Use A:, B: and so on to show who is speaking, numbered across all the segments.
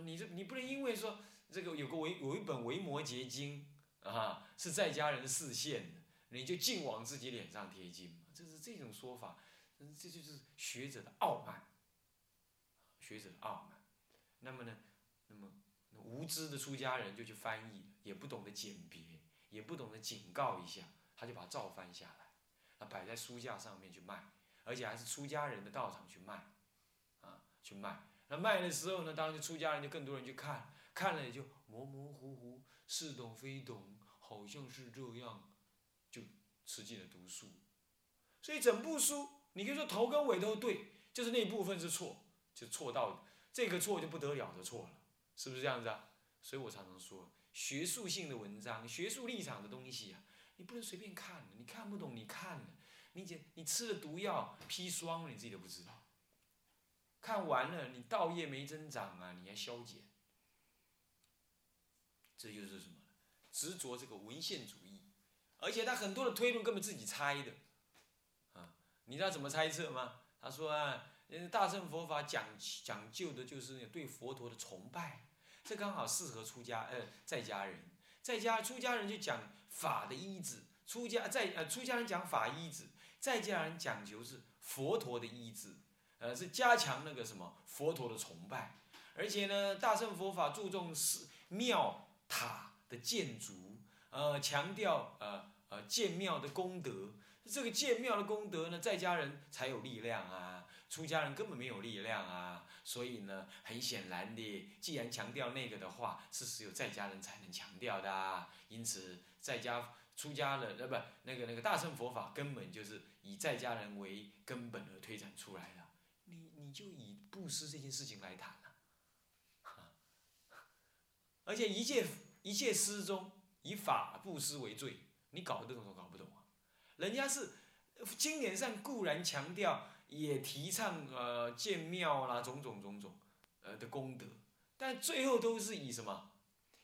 A: 你这你不能因为说这个有个维有一本《维摩诘经》啊，是在家人视线的，你就尽往自己脸上贴金，这是这种说法，这就是学者的傲慢，学者的傲慢。那么呢，那么无知的出家人就去翻译，也不懂得鉴别，也不懂得警告一下，他就把照翻下来，啊，摆在书架上面去卖，而且还是出家人的道场去卖，啊，去卖。那卖的时候呢，当然就出家人就更多人去看，看了也就模模糊糊，似懂非懂，好像是这样，就吃尽了毒素。所以整部书，你可以说头跟尾都对，就是那部分是错，就错到这个错就不得了的错了，是不是这样子啊？所以我常常说，学术性的文章、学术立场的东西啊，你不能随便看，你看不懂，你看了，你解你吃了毒药砒霜，你自己都不知道。看完了，你道业没增长啊，你还消减。这就是什么？执着这个文献主义，而且他很多的推论根本自己猜的，啊，你知道怎么猜测吗？他说啊，大乘佛法讲讲究的就是对佛陀的崇拜，这刚好适合出家呃在家人，在家出家人就讲法的依止，出家在呃出家人讲法依止，在家人讲究是佛陀的依止。呃，是加强那个什么佛陀的崇拜，而且呢，大乘佛法注重是庙塔的建筑，呃，强调呃呃建庙的功德。这个建庙的功德呢，在家人才有力量啊，出家人根本没有力量啊。所以呢，很显然的，既然强调那个的话，是只有在家人才能强调的。啊因此，在家出家人呃不那个那个大乘佛法根本就是以在家人为根本而推展出来的。你就以布施这件事情来谈了，而且一切一切施中以法布施为最，你搞得懂都搞不懂啊！人家是经典上固然强调，也提倡呃建庙啦，种种种种呃的功德，但最后都是以什么？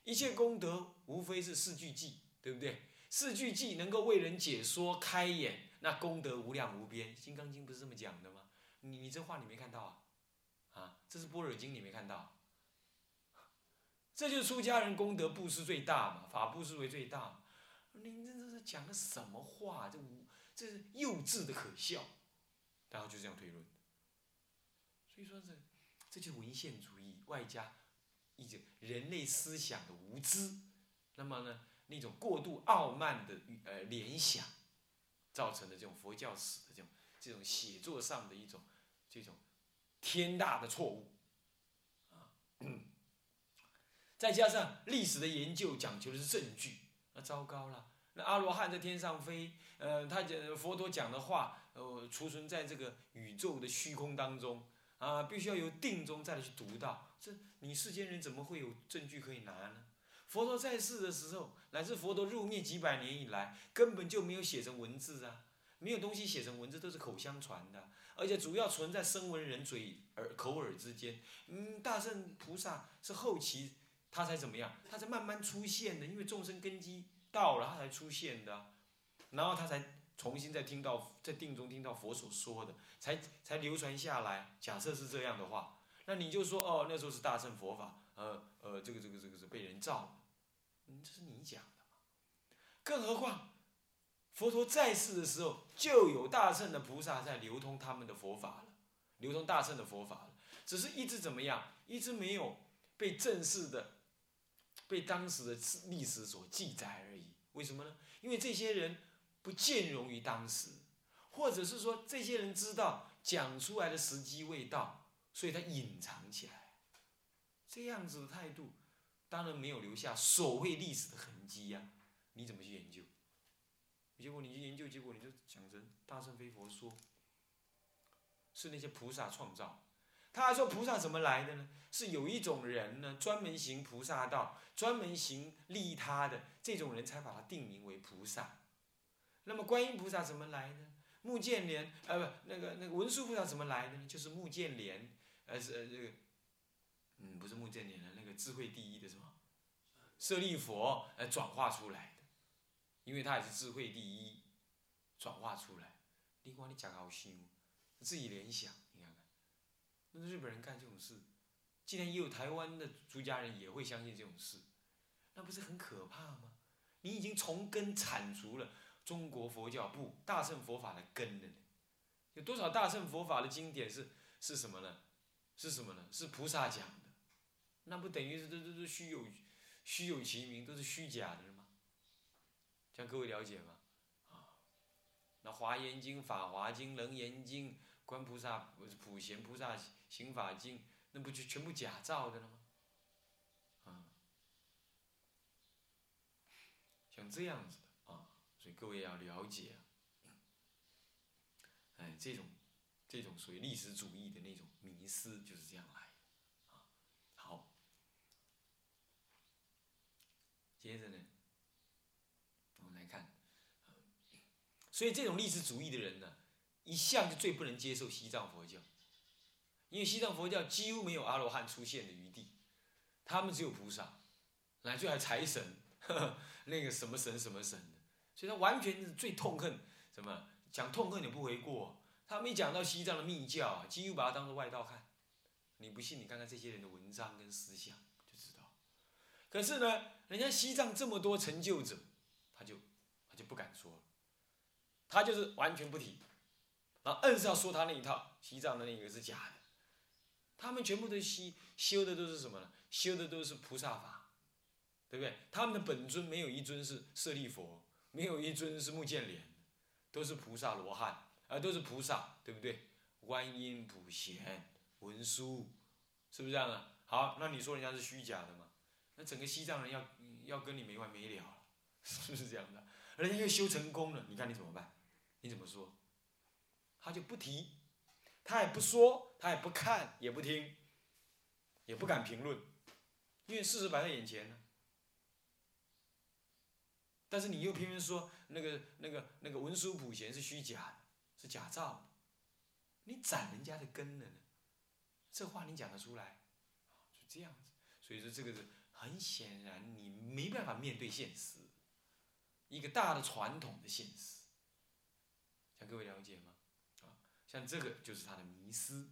A: 一切功德无非是四句偈，对不对？四句偈能够为人解说开眼，那功德无量无边。《金刚经》不是这么讲的吗？你你这话你没看到啊？啊，这是般若经你没看到？这就是出家人功德布施最大嘛，法布施为最大。你这这是讲的什么话？这无这是幼稚的可笑，然后就这样推论。所以说这这就是文献主义外加一种人类思想的无知，那么呢那种过度傲慢的呃联想，造成的这种佛教史的这种这种写作上的一种。这种天大的错误啊！再加上历史的研究讲求的是证据，那糟糕了。那阿罗汉在天上飞，呃，他讲佛陀讲的话，呃，储存在这个宇宙的虚空当中啊，必须要有定中再来去读到。这你世间人怎么会有证据可以拿呢？佛陀在世的时候，乃至佛陀入灭几百年以来，根本就没有写成文字啊，没有东西写成文字，都是口相传的。而且主要存在声闻人嘴耳口耳之间，嗯，大圣菩萨是后期他才怎么样？他才慢慢出现的，因为众生根基到了，他才出现的，然后他才重新再听到在定中听到佛所说的，才才流传下来。假设是这样的话，那你就说哦，那时候是大圣佛法，呃呃，这个这个这个是被人造的，嗯，这是你讲的嘛？更何况。佛陀在世的时候，就有大乘的菩萨在流通他们的佛法了，流通大乘的佛法了，只是一直怎么样，一直没有被正式的，被当时的历史所记载而已。为什么呢？因为这些人不见容于当时，或者是说这些人知道讲出来的时机未到，所以他隐藏起来。这样子的态度，当然没有留下所谓历史的痕迹呀。你怎么去研究？结果你去研究，结果你就讲成大圣非佛说，是那些菩萨创造。他还说菩萨怎么来的呢？是有一种人呢，专门行菩萨道，专门行利他的这种人才把他定名为菩萨。那么观音菩萨怎么来的？目犍连，呃不，那个那个文殊菩萨怎么来的呢？就是目犍连，呃是呃这个，嗯不是目犍连的那个智慧第一的什么，舍利佛呃转化出来。因为他也是智慧第一，转化出来。你看你讲好心，自己联想，你看看，那日本人干这种事，既然也有台湾的出家人也会相信这种事，那不是很可怕吗？你已经从根铲除了中国佛教不大乘佛法的根了呢。有多少大乘佛法的经典是是什么呢？是什么呢？是菩萨讲的，那不等于是都都是虚有虚有其名，都是虚假的？这样各位了解吗？啊，那《华严经》《法华经》《楞严经》《观菩萨普贤菩萨行法经》，那不就全部假造的了吗？啊，像这样子的啊，所以各位要了解。哎，这种，这种属于历史主义的那种迷思，就是这样来的，啊，好，接着呢，我们来看，所以这种历史主义的人呢，一向就最不能接受西藏佛教，因为西藏佛教几乎没有阿罗汉出现的余地，他们只有菩萨，乃至还财神，呵 呵那个什么神什么神的，所以他完全是最痛恨什么。讲痛恨也不为过，他们一讲到西藏的密教啊，几乎把它当做外道看。你不信，你看看这些人的文章跟思想就知道。可是呢，人家西藏这么多成就者，他就他就不敢说了，他就是完全不提，然后硬是要说他那一套西藏的那个是假的。他们全部都西修的都是什么呢？修的都是菩萨法，对不对？他们的本尊没有一尊是舍利佛，没有一尊是目犍连。都是菩萨罗汉，啊，都是菩萨，对不对？观音、普贤、文殊，是不是这样的？好，那你说人家是虚假的吗？那整个西藏人要要跟你没完没了，是不是这样的？人家又修成功了，你看你怎么办？你怎么说？他就不提，他也不说，他也不看，也不听，也不敢评论，因为事实摆在眼前呢。但是你又偏偏说那个那个那个文殊普贤是虚假的，是假造的，你斩人家的根了呢？这话你讲得出来？就这样子，所以说这个是很显然你没办法面对现实，一个大的传统的现实，像各位了解吗？啊，像这个就是他的迷失。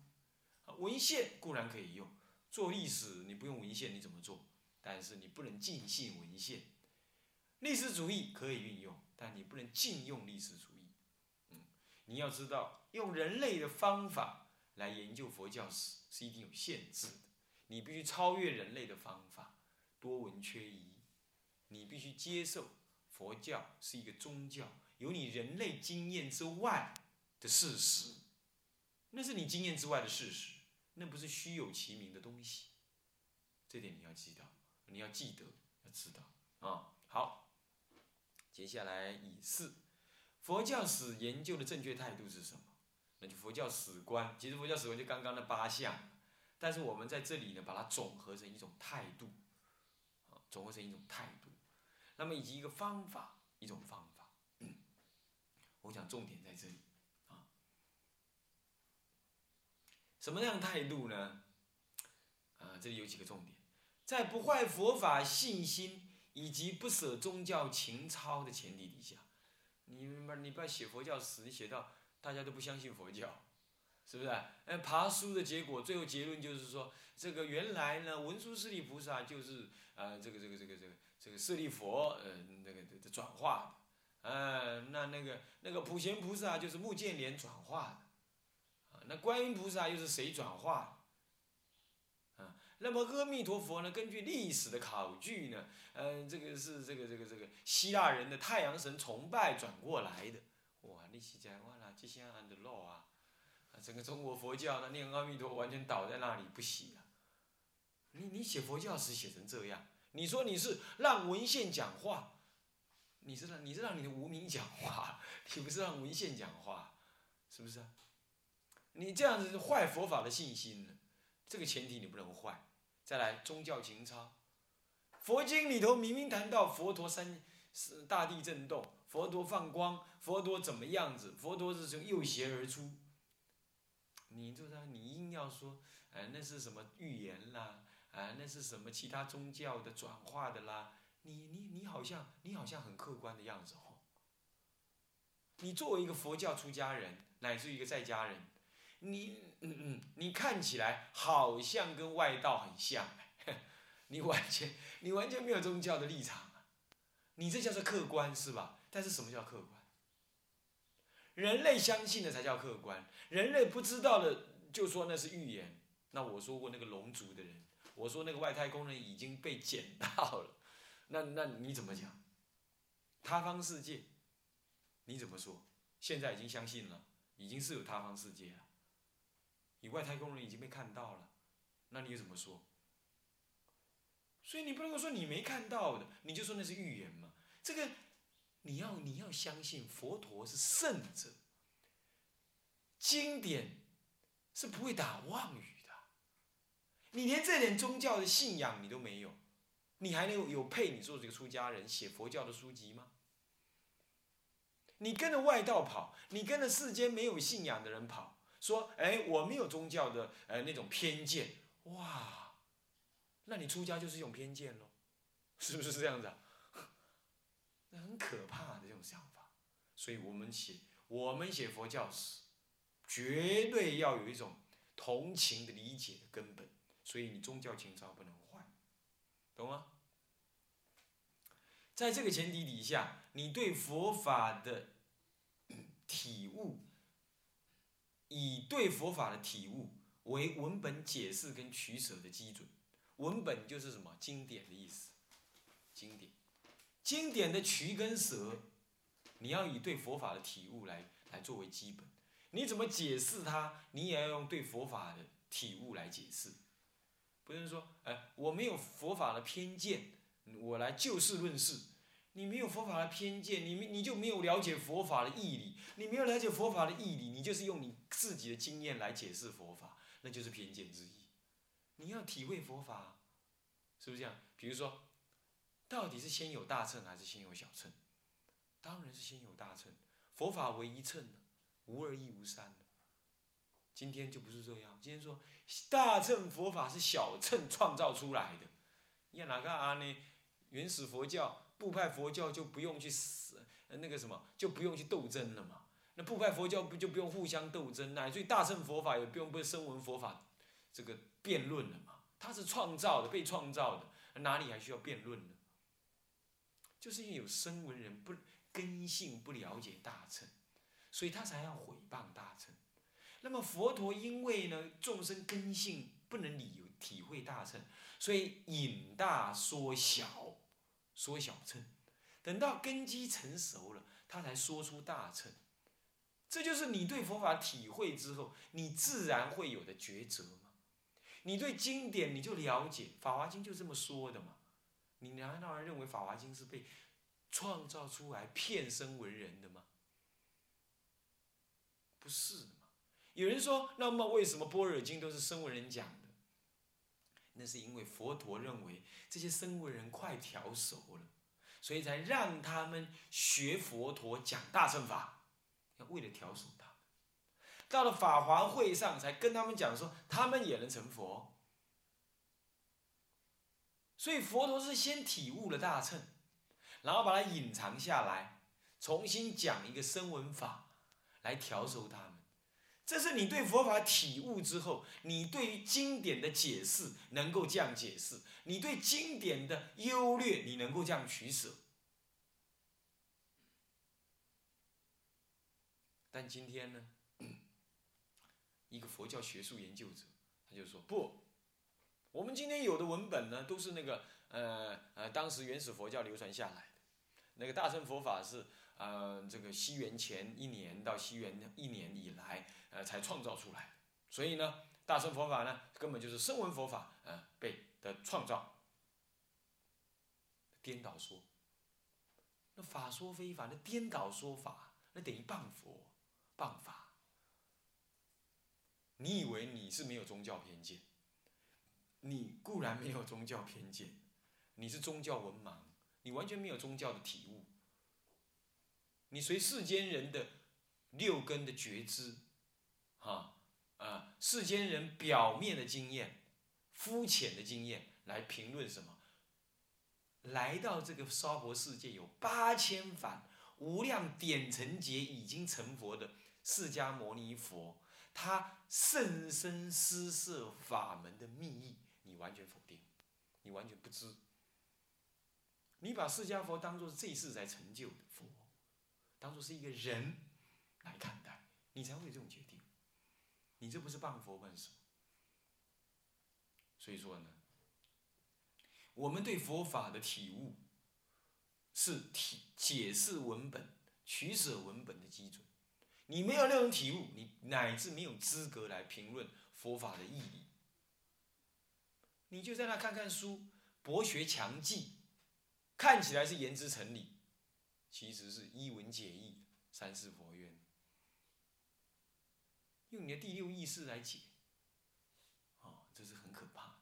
A: 文献固然可以用，做历史你不用文献你怎么做？但是你不能尽信文献。历史主义可以运用，但你不能禁用历史主义。嗯，你要知道，用人类的方法来研究佛教史是一定有限制的。你必须超越人类的方法，多闻缺疑。你必须接受佛教是一个宗教，有你人类经验之外的事实。那是你经验之外的事实，那不是虚有其名的东西。这点你要记得，你要记得，要知道啊。好。接下来以四，佛教史研究的正确态度是什么？那就佛教史观。其实佛教史观就刚刚的八项，但是我们在这里呢，把它总合成一种态度，啊，总合成一种态度。那么以及一个方法，一种方法。我想重点在这里，啊，什么样态度呢？啊，这里有几个重点，在不坏佛法信心。以及不舍宗教情操的前提底下，你不你不要写佛教史，你写到大家都不相信佛教，是不是？哎，爬书的结果，最后结论就是说，这个原来呢，文殊师利菩萨就是呃，这个这个这个这个这个舍利佛呃那个的转化的，呃，那那个那个普贤菩萨就是目犍连转化的，啊，那观音菩萨又是谁转化的？那么阿弥陀佛呢？根据历史的考据呢，呃，这个是这个这个这个希腊人的太阳神崇拜转过来的。哇，你是讲哇啦，这些安的漏啊，整个中国佛教呢念阿弥陀完全倒在那里不洗了。你你写佛教史写成这样，你说你是让文献讲话，你是让你是让你的无名讲话，你不是让文献讲话，是不是？你这样子坏佛法的信心呢？这个前提你不能坏。再来宗教情操，佛经里头明明谈到佛陀三大地震动，佛陀放光，佛陀怎么样子？佛陀是从右胁而出。你就说你硬要说，哎，那是什么预言啦？啊，那是什么其他宗教的转化的啦？你你你好像你好像很客观的样子哦。你作为一个佛教出家人，乃至于一个在家人，你嗯嗯，你看起来好像跟外道很像，你完全你完全没有宗教的立场啊，你这叫做客观是吧？但是什么叫客观？人类相信的才叫客观，人类不知道的就说那是预言。那我说过那个龙族的人，我说那个外太空人已经被捡到了，那那你怎么讲？他方世界，你怎么说？现在已经相信了，已经是有他方世界了，你外太空人已经被看到了，那你又怎么说？所以你不能够说你没看到的，你就说那是预言嘛？这个。你要你要相信佛陀是圣者，经典是不会打妄语的。你连这点宗教的信仰你都没有，你还能有配你做这个出家人写佛教的书籍吗？你跟着外道跑，你跟着世间没有信仰的人跑，说哎我没有宗教的呃那种偏见，哇，那你出家就是一种偏见喽，是不是这样子啊？那很可怕的这种想法，所以我们写我们写佛教史，绝对要有一种同情的理解的根本。所以你宗教情操不能坏，懂吗？在这个前提底下，你对佛法的体悟，以对佛法的体悟为文本解释跟取舍的基准。文本就是什么？经典的意思，经典。经典的取跟舍，你要以对佛法的体悟来来作为基本。你怎么解释它，你也要用对佛法的体悟来解释。不是说，哎，我没有佛法的偏见，我来就事论事。你没有佛法的偏见，你你就没有了解佛法的义理。你没有了解佛法的义理，你就是用你自己的经验来解释佛法，那就是偏见之一。你要体会佛法，是不是这样？比如说。到底是先有大乘还是先有小乘？当然是先有大乘，佛法为一乘的，无二亦无三的。今天就不是这样，今天说大乘佛法是小乘创造出来的。你看哪个啊？呢？原始佛教、部派佛教就不用去死，那个什么就不用去斗争了嘛？那部派佛教不就不用互相斗争？乃至于大乘佛法也不用被声闻佛法这个辩论了嘛？它是创造的，被创造的，哪里还需要辩论呢？就是因为有声闻人不根性不了解大乘，所以他才要毁谤大乘。那么佛陀因为呢众生根性不能理体会大乘，所以引大缩小，缩小乘。等到根基成熟了，他才说出大乘。这就是你对佛法体会之后，你自然会有的抉择嘛。你对经典你就了解，《法华经》就这么说的嘛。你难道认为《法华经》是被创造出来骗生为人的吗？不是的嘛。有人说，那么为什么《般若经》都是生文人讲？那是因为佛陀认为这些生文人快调熟了，所以才让他们学佛陀讲大乘法，要为了调熟他们。到了法华会上，才跟他们讲说，他们也能成佛。所以佛陀是先体悟了大乘，然后把它隐藏下来，重新讲一个声闻法来调熟他们。这是你对佛法体悟之后，你对于经典的解释能够这样解释，你对经典的优劣你能够这样取舍。但今天呢，一个佛教学术研究者他就说不。我们今天有的文本呢，都是那个呃呃，当时原始佛教流传下来的，那个大乘佛法是呃这个西元前一年到西元一年以来呃才创造出来，所以呢，大乘佛法呢根本就是声闻佛法呃被的创造，颠倒说，那法说非法，那颠倒说法，那等于谤佛谤法，你以为你是没有宗教偏见？你固然没有宗教偏见，你是宗教文盲，你完全没有宗教的体悟，你随世间人的六根的觉知，哈啊，世间人表面的经验、肤浅的经验来评论什么？来到这个娑婆世界有八千反无量点成劫已经成佛的释迦牟尼佛，他甚深施设法门的密意，你完全否定，你完全不知。你把释迦佛当做是这一世才成就的佛，当做是一个人来看待，你才会有这种决定。你这不是谤佛问什么？所以说呢，我们对佛法的体悟，是体解释文本、取舍文本的基准。你没有那种体悟，你乃至没有资格来评论佛法的意义。你就在那看看书，博学强记。看起来是言之成理，其实是一文解义，三世佛愿，用你的第六意识来解，啊，这是很可怕。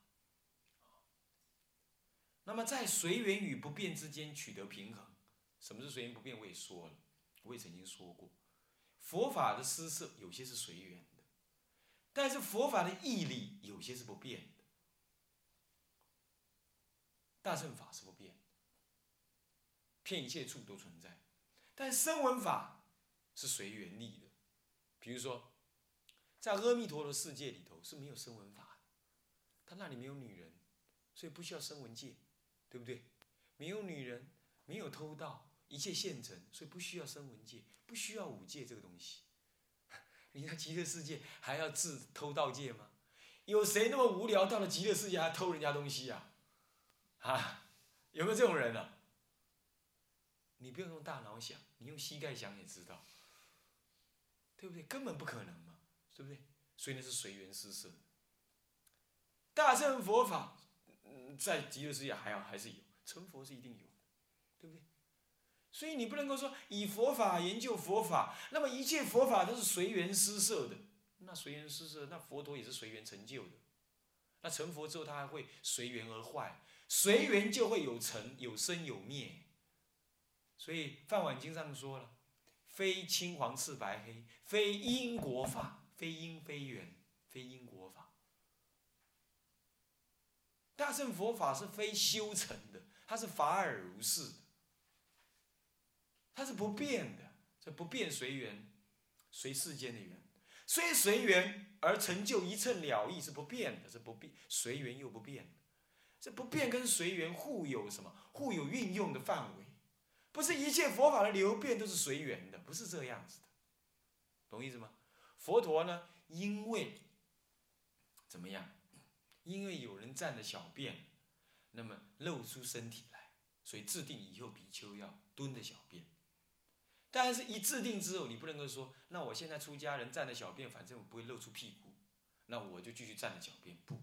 A: 那么在随缘与不变之间取得平衡，什么是随缘不变？我也说了，我也曾经说过，佛法的施设有些是随缘的，但是佛法的毅力有些是不变的，大乘法是不变。骗一切处都存在，但声闻法是随缘力的。比如说，在阿弥陀的世界里头是没有声闻法的，他那里没有女人，所以不需要声闻界，对不对？没有女人，没有偷盗，一切现成，所以不需要声闻界，不需要五戒这个东西。你看极乐世界还要治偷盗戒吗？有谁那么无聊到了极乐世界还偷人家东西呀？啊，有没有这种人呢？你不用用大脑想，你用膝盖想也知道，对不对？根本不可能嘛，对不对？所以那是随缘施设。大乘佛法，在极乐世界还要还是有，成佛是一定有，对不对？所以你不能够说以佛法研究佛法，那么一切佛法都是随缘施设的。那随缘施设，那佛陀也是随缘成就的。那成佛之后，他还会随缘而坏，随缘就会有成有生有灭。所以《梵网经》上说了：“非青黄赤白黑，非因果法，非因非缘，非因果法。”大乘佛法是非修成的，它是法尔如是的，它是不变的，这不变随缘，随世间的缘，虽随缘而成就一乘了义是不变的，是不变，随缘又不变，这不变跟随缘互有什么？互有运用的范围。不是一切佛法的流变都是随缘的，不是这样子的，懂意思吗？佛陀呢，因为怎么样？因为有人站着小便，那么露出身体来，所以制定以后比丘要蹲着小便。但是，一制定之后，你不能够说，那我现在出家人站着小便，反正我不会露出屁股，那我就继续站着小便。不，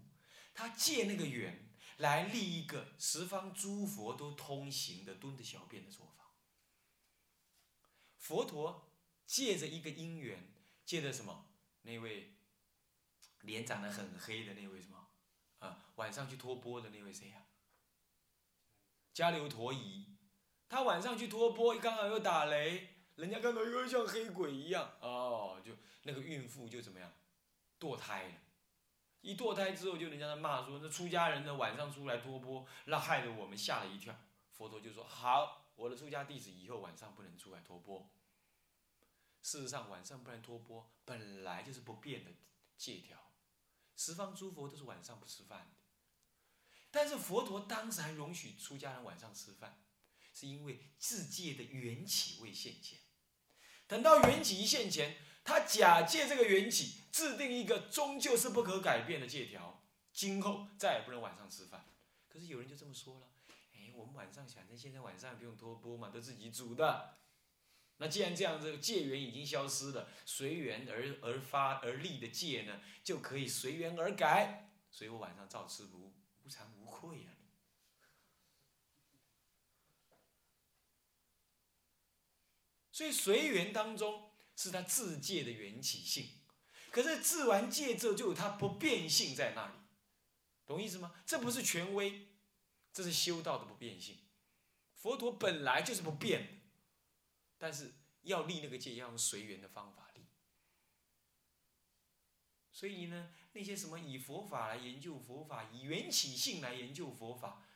A: 他借那个缘来立一个十方诸佛都通行的蹲着小便的说。佛陀借着一个因缘，借着什么？那位脸长得很黑的那位什么？啊，晚上去托钵的那位谁呀？迦留陀夷，他晚上去托钵，刚好又打雷，人家看到又像黑鬼一样，哦，就那个孕妇就怎么样，堕胎了。一堕胎之后，就人家在骂说，那出家人呢晚上出来托钵，那害得我们吓了一跳。佛陀就说：好，我的出家弟子以后晚上不能出来托钵。事实上，晚上不能托钵，本来就是不变的戒条。十方诸佛都是晚上不吃饭的，但是佛陀当时还容许出家人晚上吃饭，是因为自戒的缘起未现前。等到缘起一现前，他假借这个缘起，制定一个终究是不可改变的戒条，今后再也不能晚上吃饭。可是有人就这么说了：“哎，我们晚上反正现在晚上不用托钵嘛，都自己煮的。”那既然这样，这个戒缘已经消失了，随缘而而发而立的戒呢，就可以随缘而改。所以我晚上照吃不误无惭无愧啊！所以随缘当中是他自戒的缘起性，可是自完戒之后就有他不变性在那里，懂意思吗？这不是权威，这是修道的不变性。佛陀本来就是不变的。但是要立那个戒，要用随缘的方法立。所以呢，那些什么以佛法来研究佛法，以缘起性来研究佛法，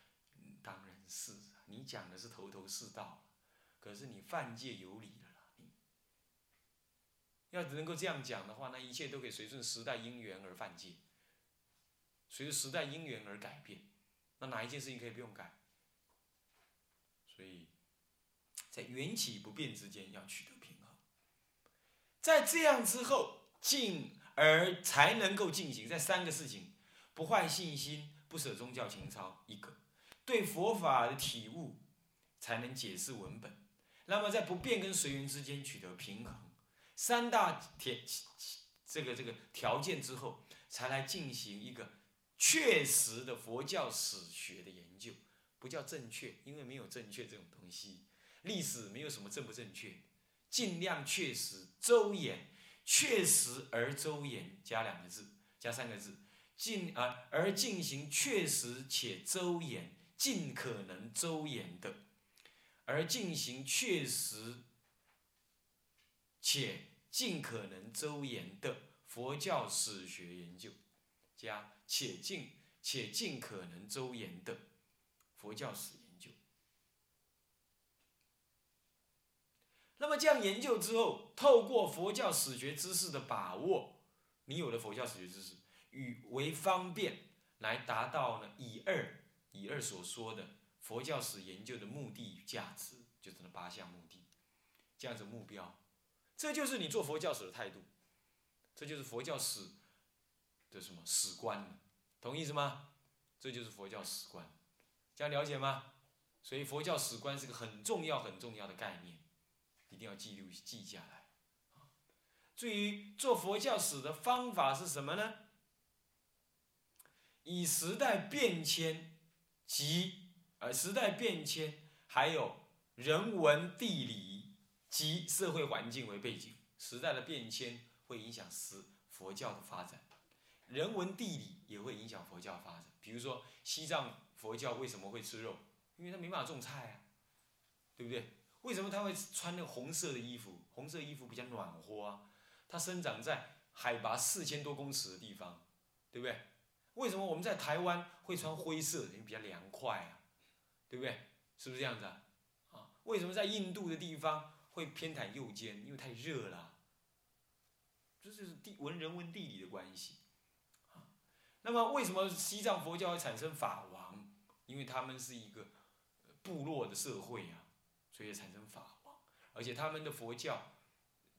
A: 当然是你讲的是头头是道，可是你犯戒有理了啦，你要能够这样讲的话，那一切都可以随顺时代因缘而犯戒，随着时代因缘而改变。那哪一件事情可以不用改？所以，在缘起不变之间要取得平衡。在这样之后，进而才能够进行。在三个事情：不坏信心，不舍宗教情操，一个对佛法的体悟，才能解释文本。那么，在不变跟随缘之间取得平衡，三大条这个这个条件之后，才来进行一个确实的佛教史学的研究。不叫正确，因为没有正确这种东西。历史没有什么正不正确，尽量确实周延，确实而周延，加两个字，加三个字，尽啊而进行确实且周延，尽可能周延的，而进行确实且尽可能周延的佛教史学研究，加且尽且尽可能周延的。佛教史研究，那么这样研究之后，透过佛教史学知识的把握，你有了佛教史学知识，与为方便来达到呢以二以二所说的佛教史研究的目的与价值，就是那八项目的，这样子目标，这就是你做佛教史的态度，这就是佛教史的什么史观，同意是吗？这就是佛教史观。这样了解吗？所以佛教史观是个很重要、很重要的概念，一定要记录、记下来。至于做佛教史的方法是什么呢？以时代变迁及呃时代变迁，还有人文地理及社会环境为背景。时代的变迁会影响时佛教的发展，人文地理也会影响佛教发展。比如说西藏。佛教为什么会吃肉？因为他没办法种菜啊，对不对？为什么他会穿那个红色的衣服？红色衣服比较暖和啊。它生长在海拔四千多公尺的地方，对不对？为什么我们在台湾会穿灰色？因为比较凉快啊，对不对？是不是这样子啊？啊，为什么在印度的地方会偏袒右肩？因为太热了。这就是地文人文地理的关系啊。那么为什么西藏佛教会产生法王？因为他们是一个部落的社会啊，所以产生法王。而且他们的佛教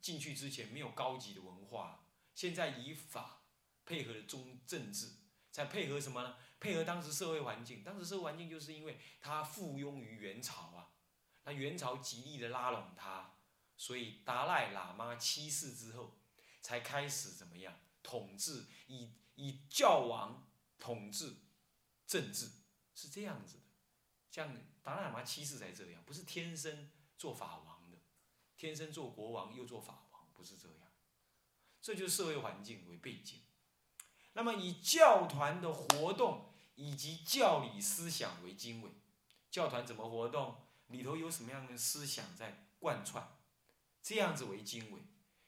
A: 进去之前没有高级的文化，现在以法配合中政治，在配合什么呢？配合当时社会环境。当时社会环境就是因为他附庸于元朝啊，那元朝极力的拉拢他，所以达赖喇嘛七世之后，才开始怎么样统治，以以教王统治政治。是这样子的，像达赖喇嘛七世才这样，不是天生做法王的，天生做国王又做法王，不是这样。这就是社会环境为背景。那么以教团的活动以及教理思想为经纬，教团怎么活动，里头有什么样的思想在贯穿，这样子为经纬，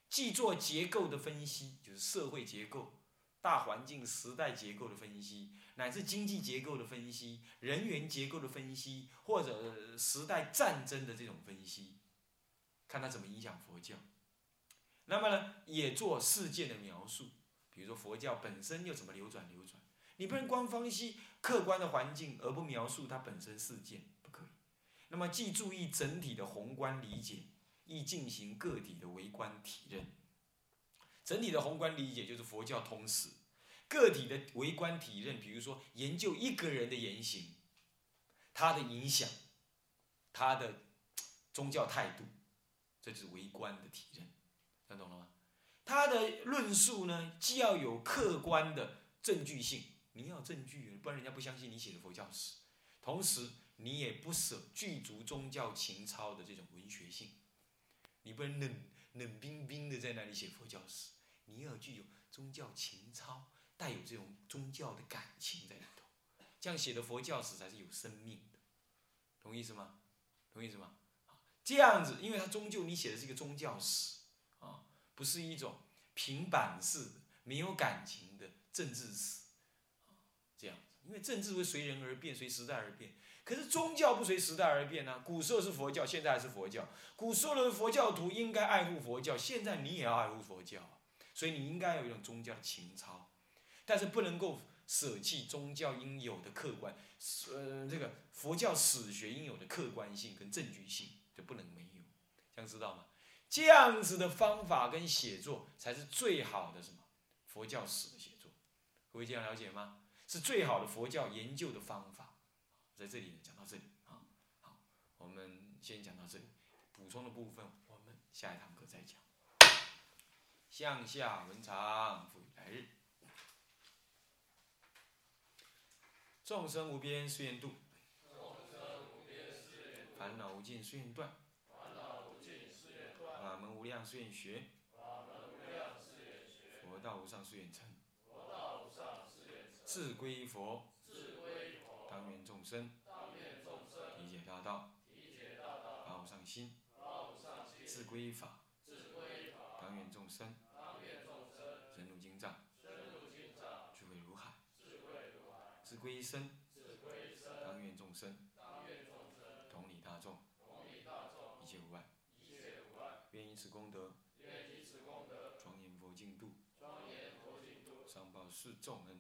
A: 既做结构的分析，就是社会结构、大环境、时代结构的分析。乃至经济结构的分析、人员结构的分析，或者时代战争的这种分析，看它怎么影响佛教。那么呢，也做事件的描述，比如说佛教本身又怎么流转流转，你不能光分析客观的环境而不描述它本身事件，不可以。那么既注意整体的宏观理解，亦进行个体的微观体认。整体的宏观理解就是佛教通史。个体的微观体认，比如说研究一个人的言行，他的影响，他的宗教态度，这就是微观的体认，听懂了吗？他的论述呢，既要有客观的证据性，你要证据，不然人家不相信你写的佛教史；同时，你也不舍具足宗教情操的这种文学性，你不能冷冷冰冰的在那里写佛教史，你要具有宗教情操。带有这种宗教的感情在里头，这样写的佛教史才是有生命的，懂意思吗？懂意思吗？这样子，因为它终究你写的是一个宗教史啊，不是一种平板式的、没有感情的政治史啊，这样子。因为政治会随人而变，随时代而变。可是宗教不随时代而变啊！古时候是佛教，现在还是佛教。古时候的佛教徒应该爱护佛教，现在你也要爱护佛教，所以你应该有一种宗教的情操，但是不能够舍弃宗教应有的客观，呃，这个佛教史学应有的客观性跟证据性，就不能没有，这样知道吗？这样子的方法跟写作才是最好的什么佛教史的写作，各位这样了解吗？是最好的佛教研究的方法，在这里讲到这里啊，好，我们先讲到这里，补充的部分我们下一堂课再讲。向下文长，复来日，众生无边誓愿度，烦恼无尽誓愿断。法门无量誓愿学，佛道无上誓愿成。自归佛，当愿众生。理解大道，发无上心。自归法，当愿众生深入经藏，智慧如海。自归生，当愿众生。同理大众，一切无碍。愿以此功德，庄严佛净土，上报四重恩，